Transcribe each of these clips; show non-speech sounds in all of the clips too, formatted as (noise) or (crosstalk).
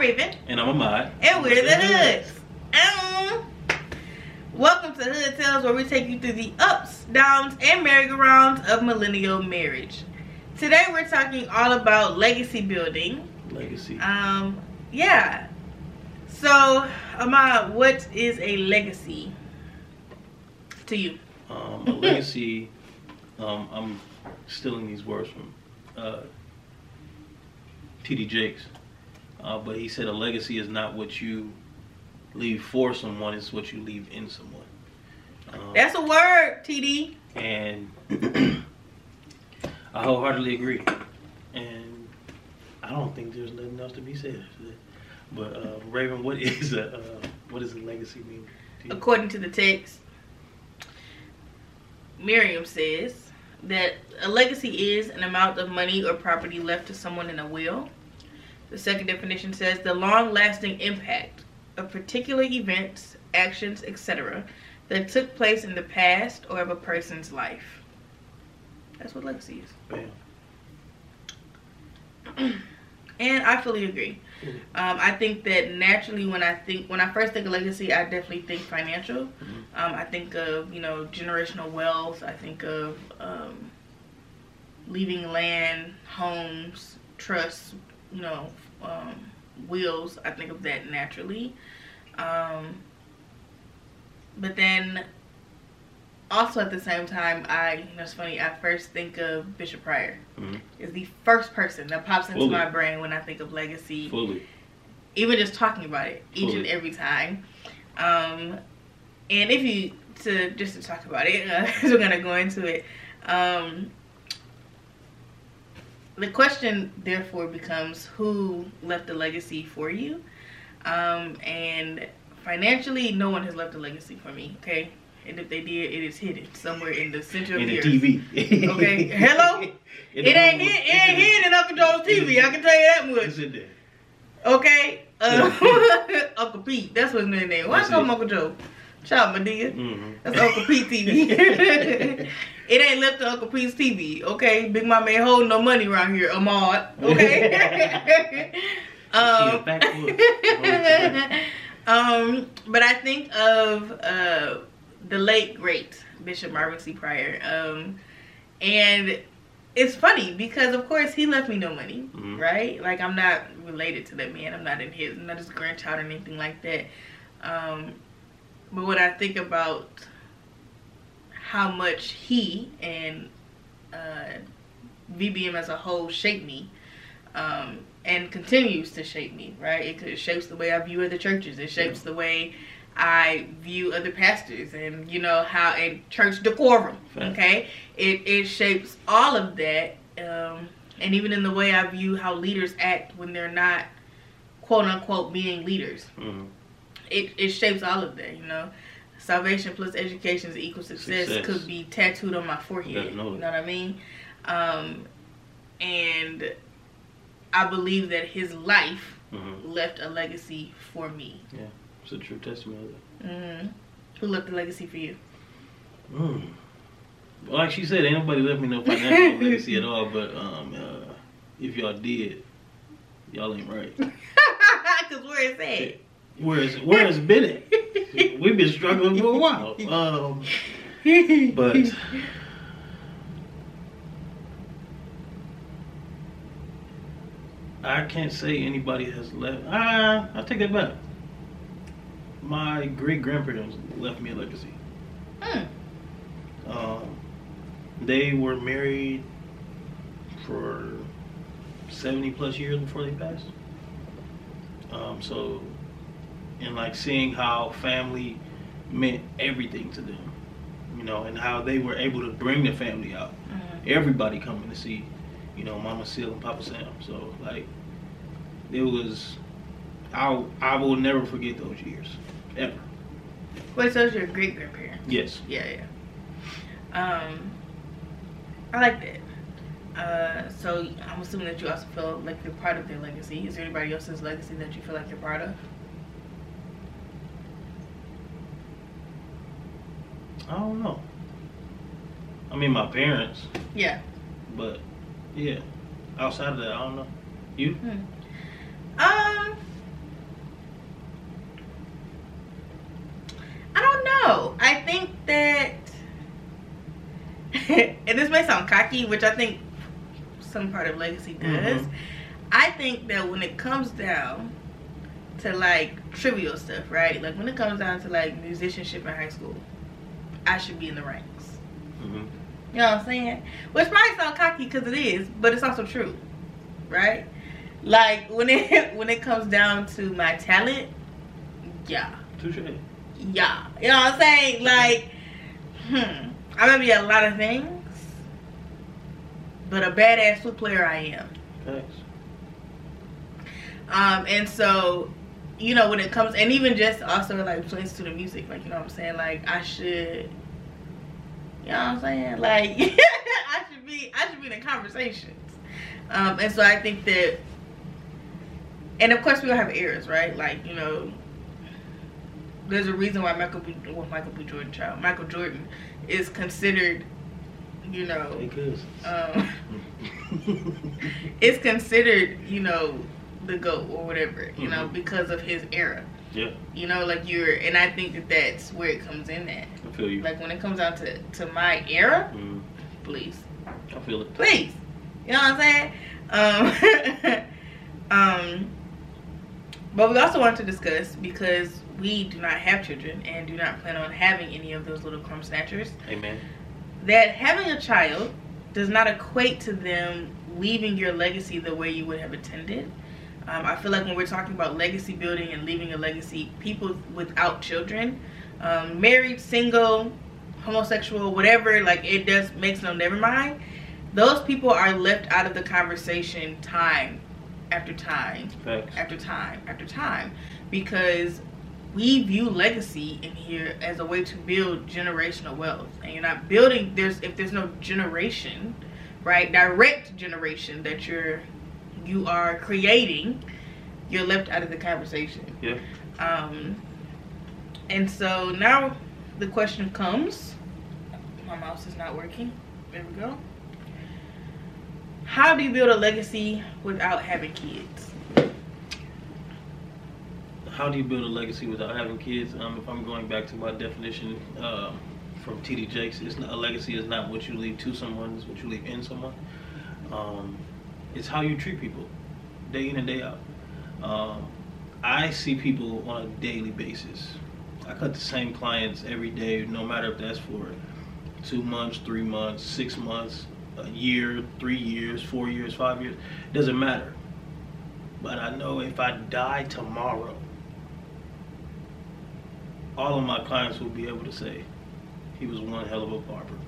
Raven. And I'm Ahmad. And we're the Hoods. Um, welcome to Hood Tales, where we take you through the ups, downs, and merry-go-rounds of millennial marriage. Today we're talking all about legacy building. Legacy. Um, yeah. So, Ahmad, what is a legacy to you? Um, a legacy. (laughs) Um, I'm stealing these words from uh, T.D. Jakes, uh, but he said a legacy is not what you leave for someone; it's what you leave in someone. Um, That's a word, TD. and (clears throat) I wholeheartedly agree. And I don't think there's nothing else to be said. But uh, Raven, what (laughs) is a uh, what does a legacy mean? to you? According to the text, Merriam says that a legacy is an amount of money or property left to someone in a will. The second definition says the long lasting impact of particular events, actions, etc., that took place in the past or of a person's life. That's what legacy is. And I fully agree. Mhm. Um, I think that naturally, when I think when I first think of legacy, I definitely think financial. Mhm. Um, I think of you know generational wealth. I think of um, leaving land, homes, trusts, you know, um, wills. I think of that naturally. Um, but then also at the same time, I you know, it's funny. I first think of Bishop Pryor Mhm. is the first person that pops into Fully. my brain when I think of legacy Fully. even just talking about it each and every time. Um, and if you to just to talk about it, uh, (laughs) we're gonna go into it. Um, the question therefore becomes who left a legacy for you, um, and financially, no one has left a legacy for me. Okay, and if they did, it is hidden somewhere in the center of In the earth. TV. Okay. Hello? (laughs) In It ain't hid, it ain't hid in Uncle Joe's TV. I can tell you that much. It's in there. Okay. (laughs) Uh, (laughs) Uncle Pete. That's what his name. Why call it. him Uncle Joe? Shout out, my nigga. Mhm. That's Uncle Pete TV. (laughs) (laughs) it ain't left to Uncle Pete's TV. Okay. Big Mama ain't holding no money around here. Ahmad. Okay. (laughs) Um, um, but I think of uh, the late great Bishop Marvin C. Pryor. Um, and it's funny because of course he left me no money, Mhm. right? Like I'm not related to that man. I'm not in his, I'm not his grandchild or anything like that. Um, but when I think about how much he and uh, VBM as a whole shaped me, um, and continues to shape me, right? It, it shapes the way I view other churches. It shapes the way I view other pastors, and you know how and church decorum. Fact. Okay, it it shapes all of that, um, and even in the way I view how leaders act when they're not quote unquote being leaders. Mhm. It it shapes all of that, you know. Salvation plus education is equal success, Success. could be tattooed on my forehead. Know You know what I mean? Um, and I believe that his life Mhm. left a legacy for me. Yeah, it's a true testimony. of hmm Who left a legacy for you? Mm. Well, like she said, ain't nobody left me no financial (laughs) legacy at all. But um, uh, if y'all did, y'all ain't right. (laughs) Because where is that? at. Where's where's been it? (laughs) We've been struggling for a while. Um, but I can't say anybody has left. Ah, I take that back. My great grandparents left me a legacy. Mm. Um, they were married for 70 plus years before they passed. Um, so, and like seeing how family meant everything to them, you know, and how they were able to bring the family out. Mhm. Everybody coming to see, you know, Mama Seal and Papa Sam. So, like, it was, I, I will never forget those years, ever. Wait, so it's your great grandparents? Yes. Yeah, yeah. Um, I like that. Uh, so I'm assuming that you also feel like you're part of their legacy. Is there anybody else's legacy that you feel like you're part of? I don't know. I mean, my parents. Yeah. But yeah, outside of that, I don't know. You? Hmm. Um. I don't know. I think that, (laughs) and this may sound cocky, which I think some part of legacy does. Mm-hmm. I think that when it comes down to like trivial stuff, right? Like when it comes down to like musicianship in high school, I should be in the ranks. hmm You know what I'm saying? Which might sound cocky because it is, but it's also true, right? Like when it (laughs) when it comes down to my talent, yeah, Touche. yeah. You know what I'm saying? Like, hmm, I'm gonna be a lot of things, but a badass flute player I am. Thanks. Um, and so, you know, when it comes, and even just also like plays to the music, like you know what I'm saying, like I should, you know what I'm saying, like (laughs) I should be, I should be in conversations. Um, and so I think that, and of course we all have errors, right? Like you know, there's a reason why Michael B, well, Michael B. Jordan, child, Michael Jordan, is considered, you know, um, (laughs) is considered, you know, the goat or whatever, you know, Mhm. because of his era. yeah, You know, like you're, and I think that that's where it comes in at. I feel you. Like when it comes down to to my era, Mm, please, I feel it. please, you know what I'm saying? Um, (laughs) um, but we also want to discuss because we do not have children and do not plan on having any of those little crumb snatchers. Amen. that having a child does not equate to them leaving your legacy the way you would have intended. Um, I feel like when we're talking about legacy building and leaving a legacy, people without children, um, married, single, homosexual, whatever, like it does makes no never mind. Those people are left out of the conversation time after time Facts. after time after time because we view legacy in here as a way to build generational wealth and you're not building there's if there's no generation right direct generation that you're you are creating you're left out of the conversation Yeah. um and so now the question comes my mouse is not working there we go how do you build a legacy without having kids How do you build a legacy without having kids? Um, if I'm going back to my definition uh, from T.D. Jakes, it's not, a legacy is not what you leave to someone; it's what you leave in someone. Um, it's how you treat people, day in and day out. Um, I see people on a daily basis. I cut the same clients every day, no matter if that's for two months, three months, six months, a year, three years, four years, five years. It doesn't matter. But I know if I die tomorrow, all of my clients will be able to say he was one hell of a barber.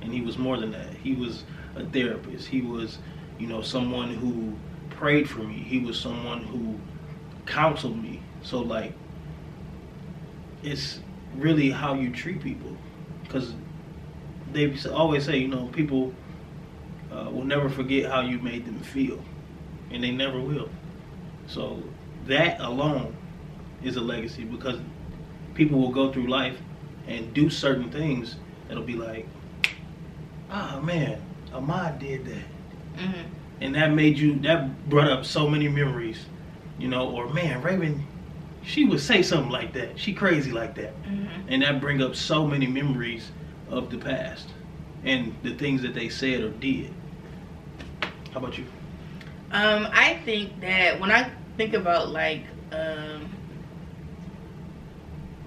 And he was more than that. He was a therapist. He was, you know, someone who prayed for me. He was someone who counseled me. So like it's really how you treat people cuz they always say, you know, people uh, will never forget how you made them feel, and they never will. So that alone is a legacy because people will go through life and do certain things that'll be like, ah man, Ahmad did that, mm-hmm. and that made you that brought up so many memories, you know. Or man, Raven, she would say something like that. She crazy like that, Mm-hmm. and that bring up so many memories of the past and the things that they said or did. How about you? Um, I think that when I think about like um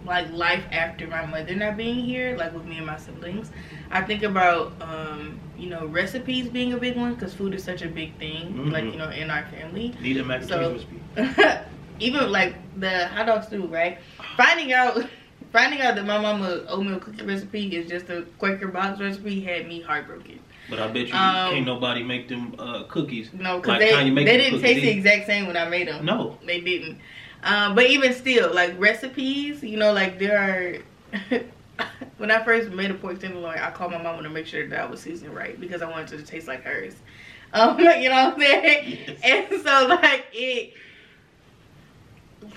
like life after my mother not being here, like with me and my siblings, I think about um, you know, recipes being a big one because food is such a big thing, like Mhm. you know, in our family. Need a mac and So- cheese recipe. (laughs) Even like the hot dog stew, right? Finding out (laughs) finding out that my mama oatmeal cookie recipe is just a Quaker box recipe had me heartbroken. But I bet you Um, can't nobody make them uh, cookies. No, because Like they, they the didn't taste the exact same when I made them. No. they didn't. Um, but even still, like recipes, you know, like there are. (laughs) (laughs) when I first made a pork tenderloin, I called my mama to make sure that I was seasoned right because I wanted it to taste like hers. (laughs) Um, (laughs) you know what I'm saying? Yes. And so like it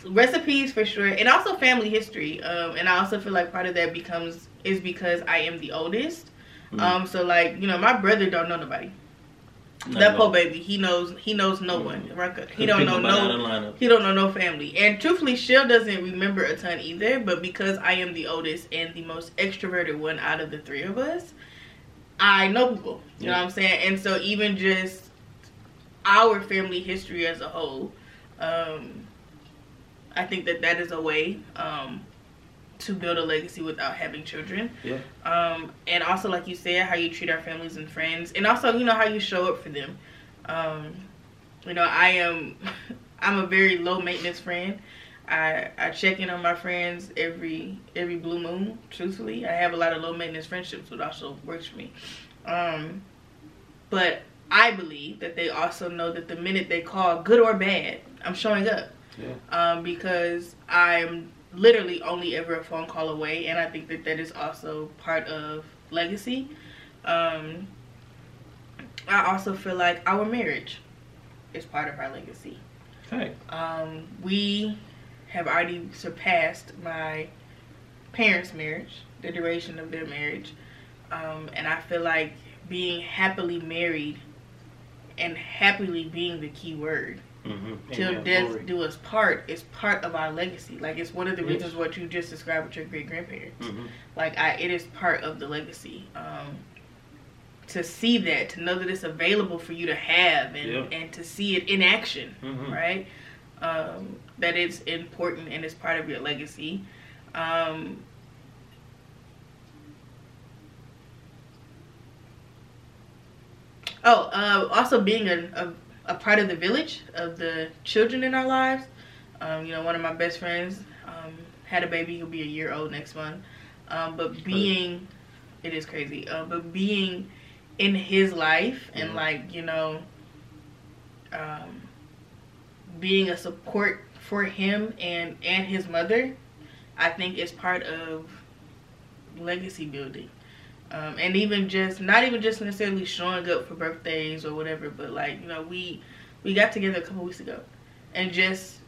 recipes for sure and also family history um and i also feel like part of that becomes is because i am the oldest Mhm. um so like you know my brother don't know nobody Not that poor baby he knows he knows no one Mhm. Right? he don't know no out of the lineup. he don't know no family. And truthfully, Shell doesn't remember a ton either. But because I am the oldest and the most extroverted one out of the three of us, I know people. You yeah. know what I'm saying? And so even just our family history as a whole, um, I think that that is a way um, to build a legacy without having children. Yeah. Um, and also, like you said, how you treat our families and friends, and also, you know, how you show up for them. Um, you know, I am, (laughs) I'm a very low maintenance friend. I I check in on my friends every every blue moon. Truthfully, I have a lot of low maintenance friendships, which also works for me. Um, but I believe that they also know that the minute they call, good or bad, I'm showing up. Yeah. Um, because I'm literally only ever a phone call away, and I think that that is also part of legacy. Um, I also feel like our marriage is part of our legacy. Okay. Um, we have already surpassed my parents' marriage, the duration of their marriage, um, and I feel like being happily married and happily being the key word Mm-hmm. Till death glory. do us part is part of our legacy. Like it's one of the yes. reasons what you just described with your great grandparents. Mm-hmm. Like I, it is part of the legacy. Um, to see that, to know that it's available for you to have, and yeah. and to see it in action, mm-hmm. right? Um, that it's important and it's part of your legacy. Um, oh, uh, also being a, a part of the village of the children in our lives. Um, you know, one of my best friends um, had a baby. He'll be a year old next month. Um, but being, it is crazy. Uh, but being in his life and mm-hmm. like you know, um, being a support for him and and his mother, I think is part of legacy building. Um, and even just not even just necessarily showing up for birthdays or whatever, but like you know we we got together a couple weeks ago, and just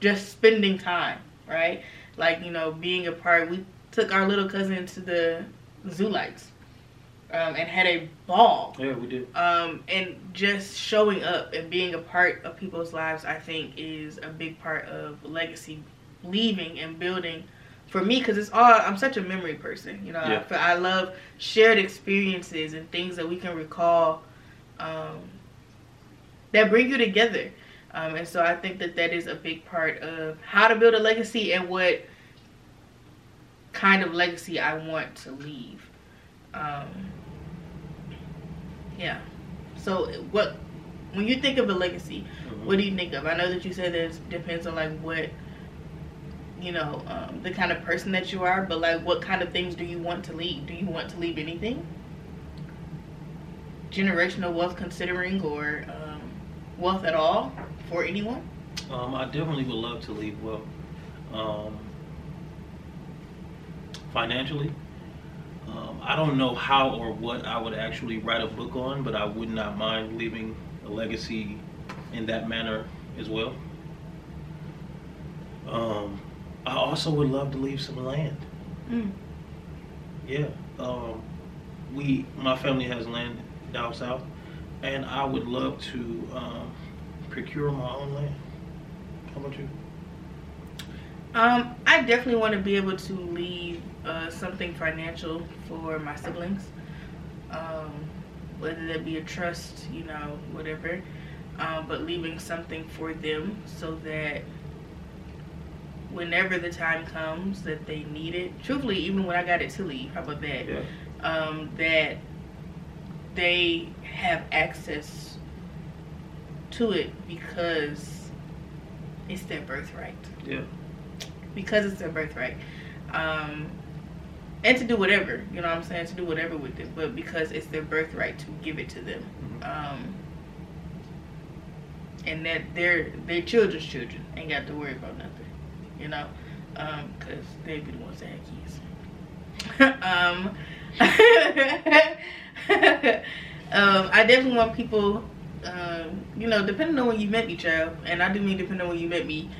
just spending time, right? Like you know being a part. We took our little cousin to the zoo lights. Um, and had a ball. Yeah, we did. Um, and just showing up and being a part of people's lives, I think, is a big part of legacy, leaving and building for me because it's all i'm such a memory person you know yeah. I, I, love shared experiences and things that we can recall um, that bring you together um, and so i think that that is a big part of how to build a legacy and what kind of legacy i want to leave um, yeah so what when you think of a legacy mm-hmm. what do you think of i know that you said that it depends on like what you know um, the kind of person that you are but like what kind of things do you want to leave do you want to leave anything? Generational wealth considering or um, wealth at all for anyone? Um, i definitely would love to leave wealth um, financially. Um, i don't know how or what i would actually write a book on but i would not mind leaving a legacy in that manner as well. Um, I also would love to leave some land. Mm. Yeah. Um, we, my family has land down south, and I would love to um, procure my own land. How about you? Um, I definitely want to be able to leave uh, something financial for my siblings, um, whether that be a trust, you know, whatever. Um, but leaving something for them so that whenever the time comes that they need it. Truthfully, even when I got it to leave, how about that? Yeah. Um, that they have access to it because it's their birthright. Yeah. Because it's their birthright. Um, and to do whatever, you know what I'm saying? To do whatever with it, but because it's their birthright to give it to them. Mm-hmm. Um, and that their their children's children ain't got to worry about nothing you know, because um, they be the ones that have kids. (laughs) um, (laughs) um, I definitely want people, um, you know, depending on when you met me, child, and I do mean depending on when you met me,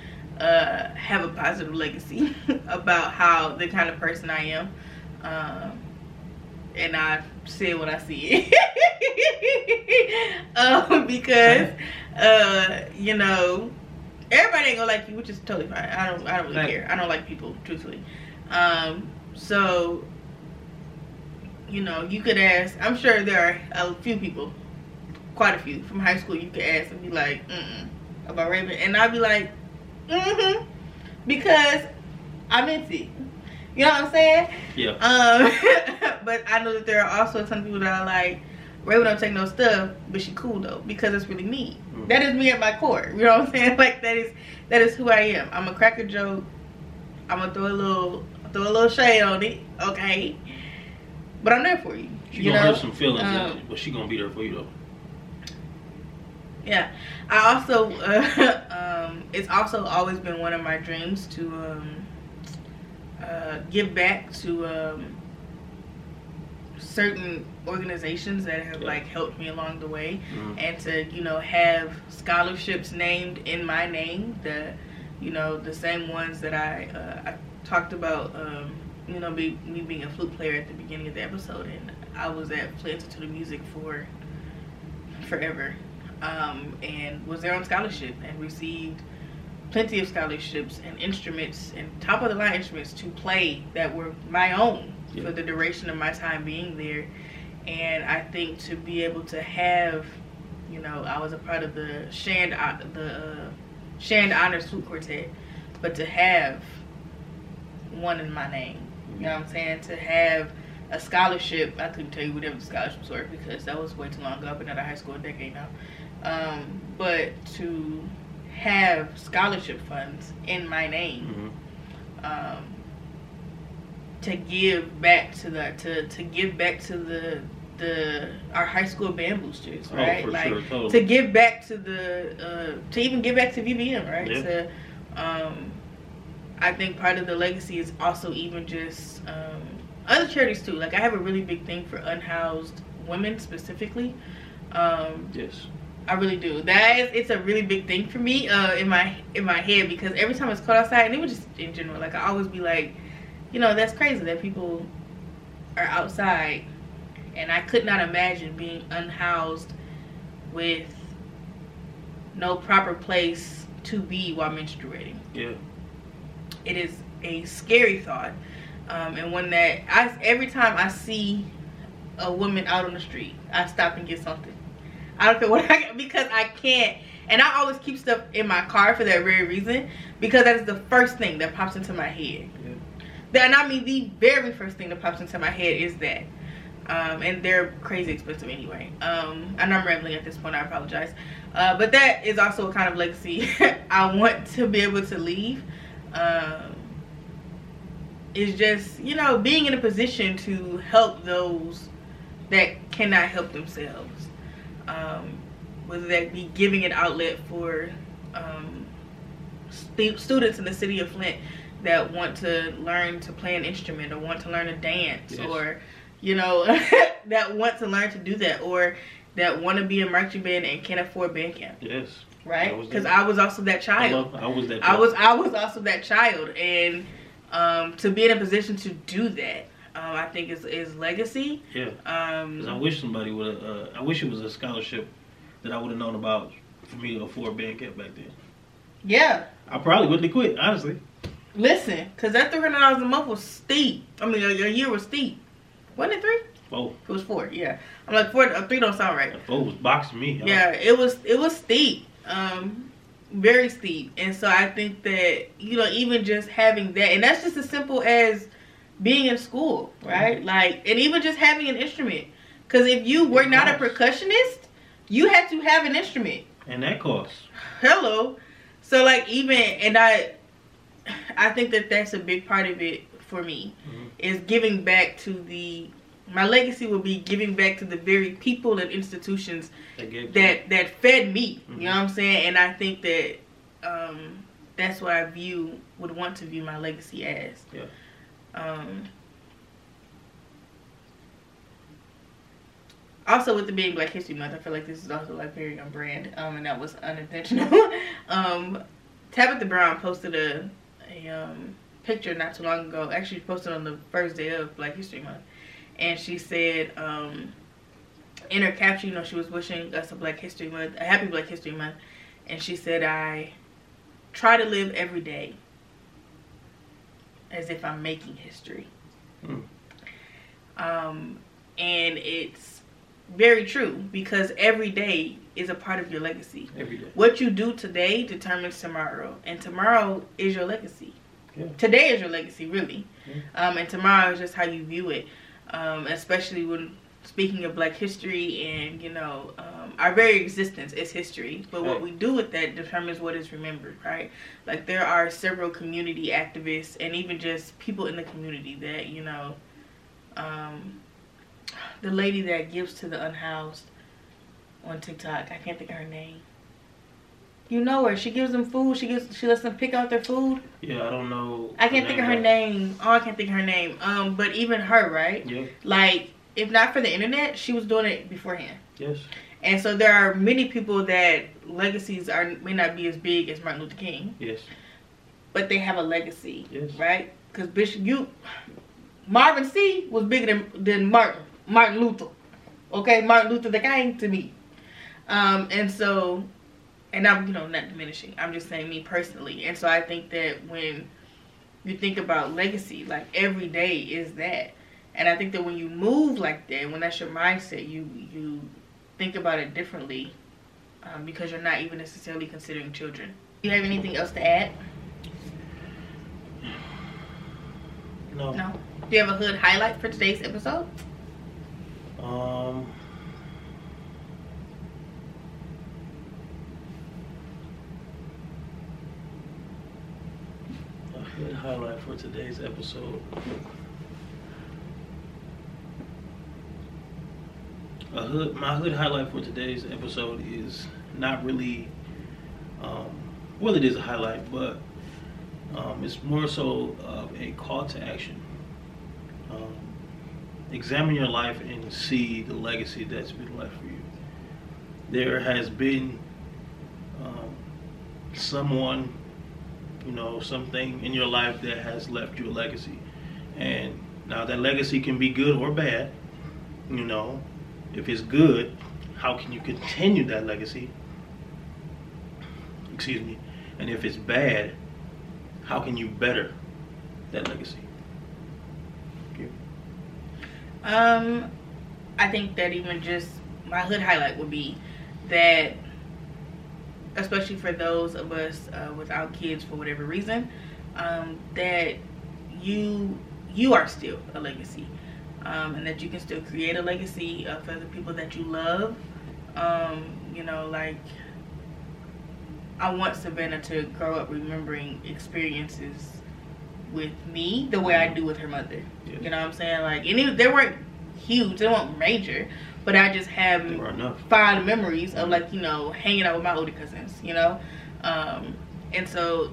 uh, have a positive legacy (laughs) about how the kind of person I am. Um, and I say what I see. um, because, uh, you know, everybody ain't gonna like you, which is totally fine. I don't I don't really right. care. I don't like people, truthfully. Um, so you know, you could ask. I'm sure there are a few people, quite a few from high school. You could ask and be like, Mm-mm, about Raven, and I'd be like, mm-hmm, because I'm. It. You know what I'm saying? Yeah. Um, (laughs) but I know that there are also some people that are like, Raven don't take no stuff, but she cool though because it's really me. That is me at my core. You know what I'm saying? (laughs) Like that is that is who I am. I'm a cracker joke. I'm gonna throw a little throw a little shade on it, okay? But I'm there for you. She you gonna know? hurt some feelings, Um, but she gonna be there for you though. Yeah, I also uh, (laughs) um, it's also always been one of my dreams to um, uh, give back to um, certain organizations that have Yeah. like helped me along the way, Mhm. and to you know have scholarships named in my name. The you know the same ones that I uh, I talked about. Um, you know, me, me being a flute player at the beginning of the episode, and I was at Flint to the Music for forever um, and was there on scholarship and received plenty of scholarships and instruments and top of the line instruments to play that were my own Yeah. for the duration of my time being there. And I think to be able to have, you know, I was a part of the Shand uh, the uh, Shand Honors Flute Quartet, but to have one in my name, you know what I'm saying? To have a scholarship, I couldn't tell you whatever the scholarships were because that was way too long ago. I've been out of high school a decade now. Um, but to have scholarship funds in my name, Mhm. um, to give back to the to, to give back to the the our high school band boosters, Oh, right? for like sure, totally. to give back to the uh, to even give back to VBM, right? Yeah. To um, I think part of the legacy is also even just um, other charities too. Like I have a really big thing for unhoused women specifically. Um, Yes. I really do. That is, it's a really big thing for me uh, in my in my head because every time it's cold outside, and it was just in general, like I always be like, you know, that's crazy that people are outside, and I could not imagine being unhoused with no proper place to be while menstruating. Yeah. It is a scary thought, um, and one that I every time I see a woman out on the street, I stop and get something. I don't care what I get because I can't. And I always keep stuff in my car for that very reason because that is the first thing that pops into my head. Yeah. That, and I mean, the very first thing that pops into my head is that. Um, and they're crazy expensive anyway. Um, I know I'm rambling at this point. I apologize. Uh, but that is also a kind of legacy (laughs) I want to be able to leave. Um, is just you know being in a position to help those that cannot help themselves. Um, whether that be giving an outlet for um, stu- students in the city of Flint that want to learn to play an instrument or want to learn to dance Yes. or you know (laughs) that want to learn to do that or that want to be a marching band and can't afford band camp Yes. right because that- i was also that I, child love, I was that. I was I was also that child, and um, to be in a position to do that, um, I think is is legacy. Yeah. 'Cause I Um, wish somebody would. Uh, I wish it was a scholarship that I would have known about for me to afford band camp back then. yeah, I probably wouldn't have quit, honestly. listen, because that three hundred dollars a month was steep. I mean, a, a year was steep. Wasn't it three? Four. It was four. Yeah, I'm like four. Uh, three don't sound right. Four was boxing me. Yeah, it was it was steep. Um, very steep, and so I think that you know even just having that, and that's just as simple as being in school, right? Like, and even just having an instrument. Because if you were not a percussionist, you had to have an instrument. And that costs. Hello. So like even and I, I think that that's a big part of it for me, Mhm. Is giving back to the. My legacy will be giving back to the very people and institutions That that that fed me. Mhm. You know what I'm saying? And I think that um, that's what I view would want to view my legacy as. Yeah. Um, also, with the being Black History Month, I feel like this is also like very on brand, um, and that was unintentional. (laughs) um, Tabitha Brown posted a a um, picture not too long ago. Actually, posted on the first day of Black History Month, and she said. Um, in her caption, you know, she was wishing us a Black History Month, a happy Black History Month, and she said, "I try to live every day as if I'm making history." Hmm. Um, and it's very true because every day is a part of your legacy. Every day. What you do today determines tomorrow, and tomorrow is your legacy. Yeah. Today is your legacy, really, Yeah. um, and tomorrow is just how you view it. Um, especially when speaking of Black history and you know um, our very existence is history, but what we do with that determines what is remembered, right? Like there are several community activists and even just people in the community that you know, um, the lady that gives to the unhoused on TikTok. I can't think of her name. You know her. She gives them food. She gives. She lets them pick out their food. Yeah, I don't know. I can't think of her name. Oh, I can't think of her name. Um, but even her, right? Yeah. Like, if not for the internet, she was doing it beforehand. Yes. And so there are many people that legacies are may not be as big as Martin Luther King, Yes. but they have a legacy, Yes. right? Because Bishop, you, Marvin C was bigger than than Martin Martin Luther. Okay, Martin Luther the King to me. Um, and so, and I'm you know not diminishing. I'm just saying me personally. And so I think that when you think about legacy, like every day is that. And I think that when you move like that, when that's your mindset, you you think about it differently um, because you're not even necessarily considering children. Do you have anything else to add? No. No. Do you have a hood highlight for today's episode? Um. Good highlight for today's episode. Hood, my hood highlight for today's episode is not really, um, well, it is a highlight, but um, it's more so of a call to action. Um, examine your life and see the legacy that's been left for you. There has been um, someone, you know, something in your life that has left you a legacy. And now that legacy can be good or bad. You know, if it's good, how can you continue that legacy? Excuse me. And if it's bad, how can you better that legacy? You. Um, I think that even just my hood highlight would be that, especially for those of us uh, without kids for whatever reason, um, that you you are still a legacy, um, and that you can still create a legacy uh, for the people that you love. Um, you know, like I want Savannah to grow up remembering experiences with me the way I do with her mother. Yes. You know what I'm saying? Like, and it, they weren't huge, they weren't major, but I just have fond memories of like you know hanging out with my older cousins. You know, um, and so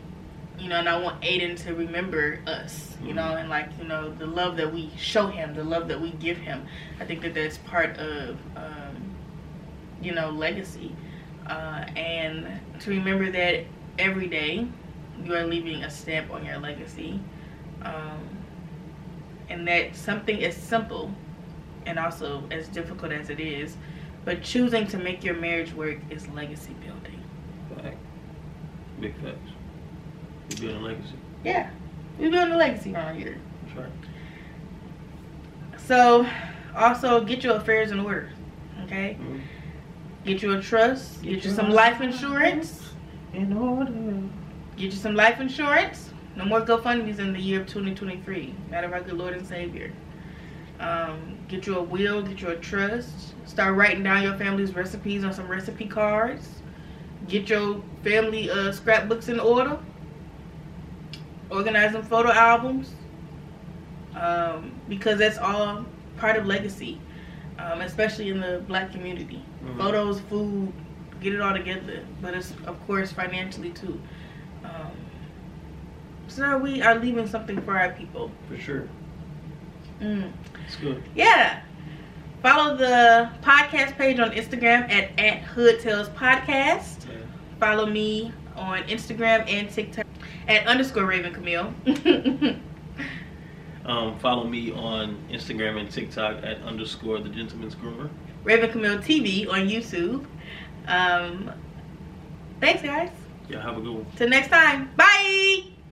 you know, and I want Aiden to remember us. You know, and like you know the love that we show him, the love that we give him. I think that that's part of um, you know legacy, uh, and to remember that every day you are leaving a stamp on your legacy. Um, and that something as simple and also as difficult as it is, but choosing to make your marriage work is legacy building. Fact. Big facts. You're building legacy. Yeah, we're building a legacy around here. That's right. So, also get your affairs in order. Okay, Mhm. get you a trust, get, you some life insurance, In order. get you some life insurance. No more GoFundMe's in the year of 2023. Matter of our good Lord and Savior. Um, get you a will, get you a trust. Start writing down your family's recipes on some recipe cards. Get your family uh, scrapbooks in order. Organize them photo albums. Um, because that's all part of legacy, um, especially in the black community. Mhm. Photos, food, get it all together. But it's, of course, financially too. Um, so we are leaving something for our people. For sure. Mm. It's good. Yeah. Follow the podcast page on Instagram at, at Hood Tales Podcast. Yeah. Follow me on Instagram and TikTok at underscore Raven Camille. (laughs) Um, follow me on Instagram and TikTok at underscore the gentleman's groomer. Raven Camille TV on YouTube. Um, thanks, guys. Yeah, have a good one. Till next time. Bye.